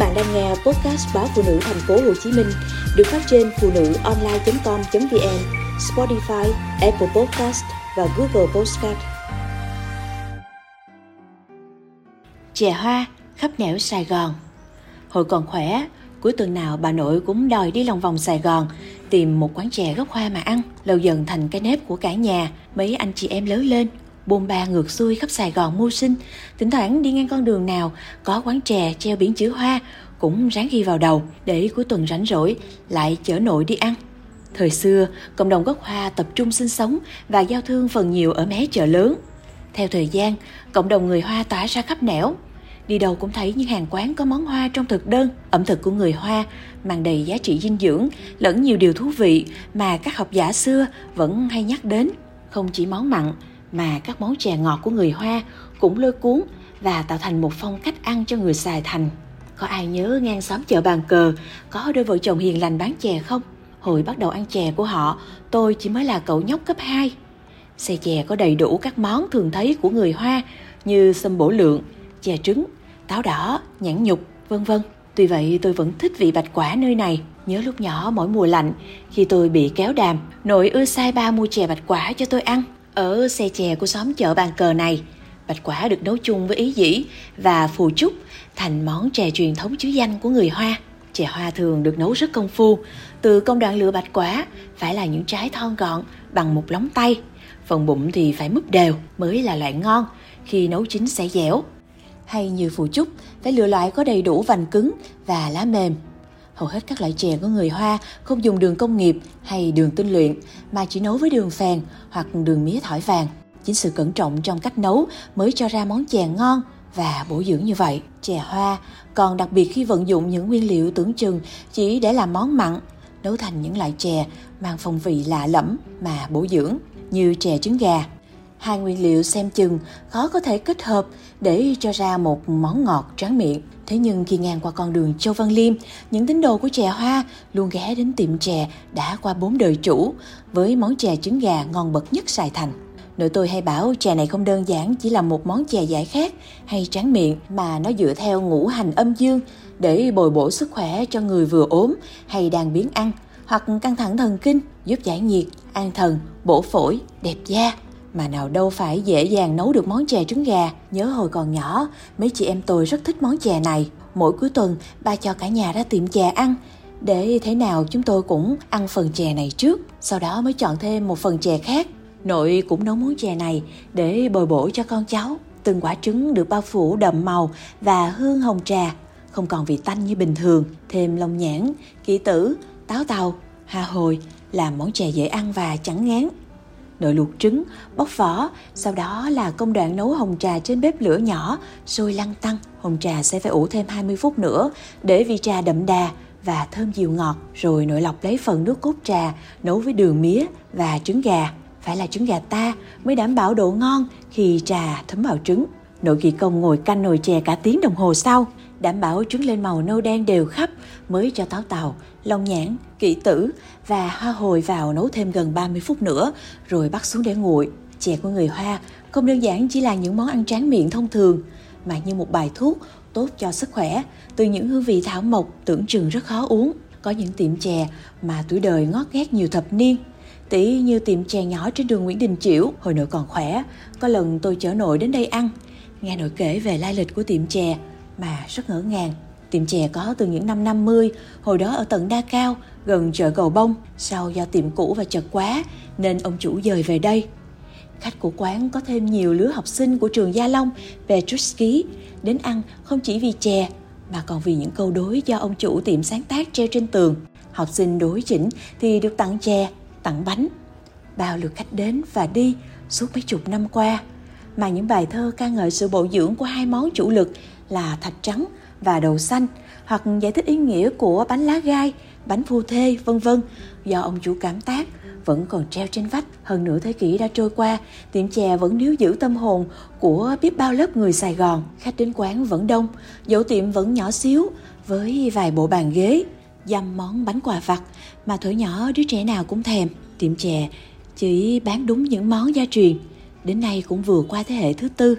bạn đang nghe podcast báo phụ nữ thành phố Hồ Chí Minh được phát trên phụ nữ online.com.vn, Spotify, Apple Podcast và Google Podcast. Chè hoa khắp nẻo Sài Gòn. Hồi còn khỏe, cuối tuần nào bà nội cũng đòi đi lòng vòng Sài Gòn tìm một quán chè gốc hoa mà ăn, lâu dần thành cái nếp của cả nhà. Mấy anh chị em lớn lên, bôn ba ngược xuôi khắp Sài Gòn mưu sinh, thỉnh thoảng đi ngang con đường nào có quán chè treo biển chữ hoa cũng ráng ghi vào đầu để cuối tuần rảnh rỗi lại chở nội đi ăn. Thời xưa, cộng đồng gốc hoa tập trung sinh sống và giao thương phần nhiều ở mé chợ lớn. Theo thời gian, cộng đồng người Hoa tỏa ra khắp nẻo. Đi đâu cũng thấy những hàng quán có món hoa trong thực đơn. Ẩm thực của người Hoa mang đầy giá trị dinh dưỡng lẫn nhiều điều thú vị mà các học giả xưa vẫn hay nhắc đến. Không chỉ món mặn mà các món chè ngọt của người Hoa cũng lôi cuốn và tạo thành một phong cách ăn cho người xài thành. Có ai nhớ ngang xóm chợ bàn cờ có đôi vợ chồng hiền lành bán chè không? Hồi bắt đầu ăn chè của họ, tôi chỉ mới là cậu nhóc cấp 2. Xe chè có đầy đủ các món thường thấy của người Hoa như sâm bổ lượng, chè trứng, táo đỏ, nhãn nhục, vân vân. Tuy vậy tôi vẫn thích vị bạch quả nơi này. Nhớ lúc nhỏ mỗi mùa lạnh, khi tôi bị kéo đàm, nội ưa sai ba mua chè bạch quả cho tôi ăn. Ở xe chè của xóm chợ bàn cờ này, bạch quả được nấu chung với ý dĩ và phù trúc thành món chè truyền thống chứa danh của người Hoa. Chè hoa thường được nấu rất công phu, từ công đoạn lựa bạch quả phải là những trái thon gọn bằng một lóng tay. Phần bụng thì phải múp đều mới là loại ngon, khi nấu chín sẽ dẻo. Hay như phù trúc, phải lựa loại có đầy đủ vành cứng và lá mềm. Hầu hết các loại chè của người Hoa không dùng đường công nghiệp hay đường tinh luyện mà chỉ nấu với đường phèn hoặc đường mía thỏi vàng. Chính sự cẩn trọng trong cách nấu mới cho ra món chè ngon và bổ dưỡng như vậy. Chè hoa còn đặc biệt khi vận dụng những nguyên liệu tưởng chừng chỉ để làm món mặn, nấu thành những loại chè mang phong vị lạ lẫm mà bổ dưỡng như chè trứng gà. Hai nguyên liệu xem chừng khó có thể kết hợp để cho ra một món ngọt tráng miệng. Thế nhưng khi ngang qua con đường Châu Văn Liêm, những tín đồ của chè hoa luôn ghé đến tiệm chè đã qua bốn đời chủ với món chè trứng gà ngon bậc nhất Sài Thành. Nội tôi hay bảo chè này không đơn giản chỉ là một món chè giải khát hay tráng miệng mà nó dựa theo ngũ hành âm dương để bồi bổ sức khỏe cho người vừa ốm hay đang biến ăn hoặc căng thẳng thần kinh giúp giải nhiệt, an thần, bổ phổi, đẹp da mà nào đâu phải dễ dàng nấu được món chè trứng gà. Nhớ hồi còn nhỏ, mấy chị em tôi rất thích món chè này. Mỗi cuối tuần, ba cho cả nhà ra tiệm chè ăn. Để thế nào chúng tôi cũng ăn phần chè này trước, sau đó mới chọn thêm một phần chè khác. Nội cũng nấu món chè này để bồi bổ cho con cháu. Từng quả trứng được bao phủ đậm màu và hương hồng trà, không còn vị tanh như bình thường. Thêm lông nhãn, kỹ tử, táo tàu, hà hồi làm món chè dễ ăn và chẳng ngán nồi luộc trứng, bóc vỏ, sau đó là công đoạn nấu hồng trà trên bếp lửa nhỏ, sôi lăn tăng. Hồng trà sẽ phải ủ thêm 20 phút nữa để vị trà đậm đà và thơm dịu ngọt, rồi nội lọc lấy phần nước cốt trà nấu với đường mía và trứng gà. Phải là trứng gà ta mới đảm bảo độ ngon khi trà thấm vào trứng. Nội kỳ công ngồi canh nồi chè cả tiếng đồng hồ sau, đảm bảo trứng lên màu nâu đen đều khắp mới cho táo tàu, long nhãn, kỹ tử và hoa hồi vào nấu thêm gần 30 phút nữa rồi bắt xuống để nguội. Chè của người Hoa không đơn giản chỉ là những món ăn tráng miệng thông thường mà như một bài thuốc tốt cho sức khỏe từ những hương vị thảo mộc tưởng chừng rất khó uống. Có những tiệm chè mà tuổi đời ngót nghét nhiều thập niên Tỷ như tiệm chè nhỏ trên đường Nguyễn Đình Chiểu, hồi nội còn khỏe, có lần tôi chở nội đến đây ăn. Nghe nội kể về lai lịch của tiệm chè mà rất ngỡ ngàng. Tiệm chè có từ những năm 50, hồi đó ở tận Đa Cao, gần chợ Cầu Bông. Sau do tiệm cũ và chật quá, nên ông chủ dời về đây. Khách của quán có thêm nhiều lứa học sinh của trường Gia Long, Petruski, đến ăn không chỉ vì chè, mà còn vì những câu đối do ông chủ tiệm sáng tác treo trên tường. Học sinh đối chỉnh thì được tặng chè, tặng bánh. Bao lượt khách đến và đi suốt mấy chục năm qua, mà những bài thơ ca ngợi sự bổ dưỡng của hai món chủ lực là thạch trắng và đậu xanh hoặc giải thích ý nghĩa của bánh lá gai, bánh phu thê, vân vân do ông chủ cảm tác vẫn còn treo trên vách. Hơn nửa thế kỷ đã trôi qua, tiệm chè vẫn níu giữ tâm hồn của biết bao lớp người Sài Gòn. Khách đến quán vẫn đông, dẫu tiệm vẫn nhỏ xíu với vài bộ bàn ghế, dăm món bánh quà vặt mà thổi nhỏ đứa trẻ nào cũng thèm. Tiệm chè chỉ bán đúng những món gia truyền, đến nay cũng vừa qua thế hệ thứ tư.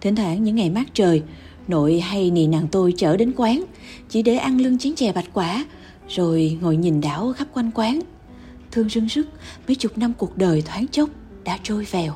Thỉnh thoảng những ngày mát trời, Nội hay nì nàng tôi chở đến quán, chỉ để ăn lưng chén chè bạch quả, rồi ngồi nhìn đảo khắp quanh quán. Thương rưng rức, mấy chục năm cuộc đời thoáng chốc đã trôi vèo.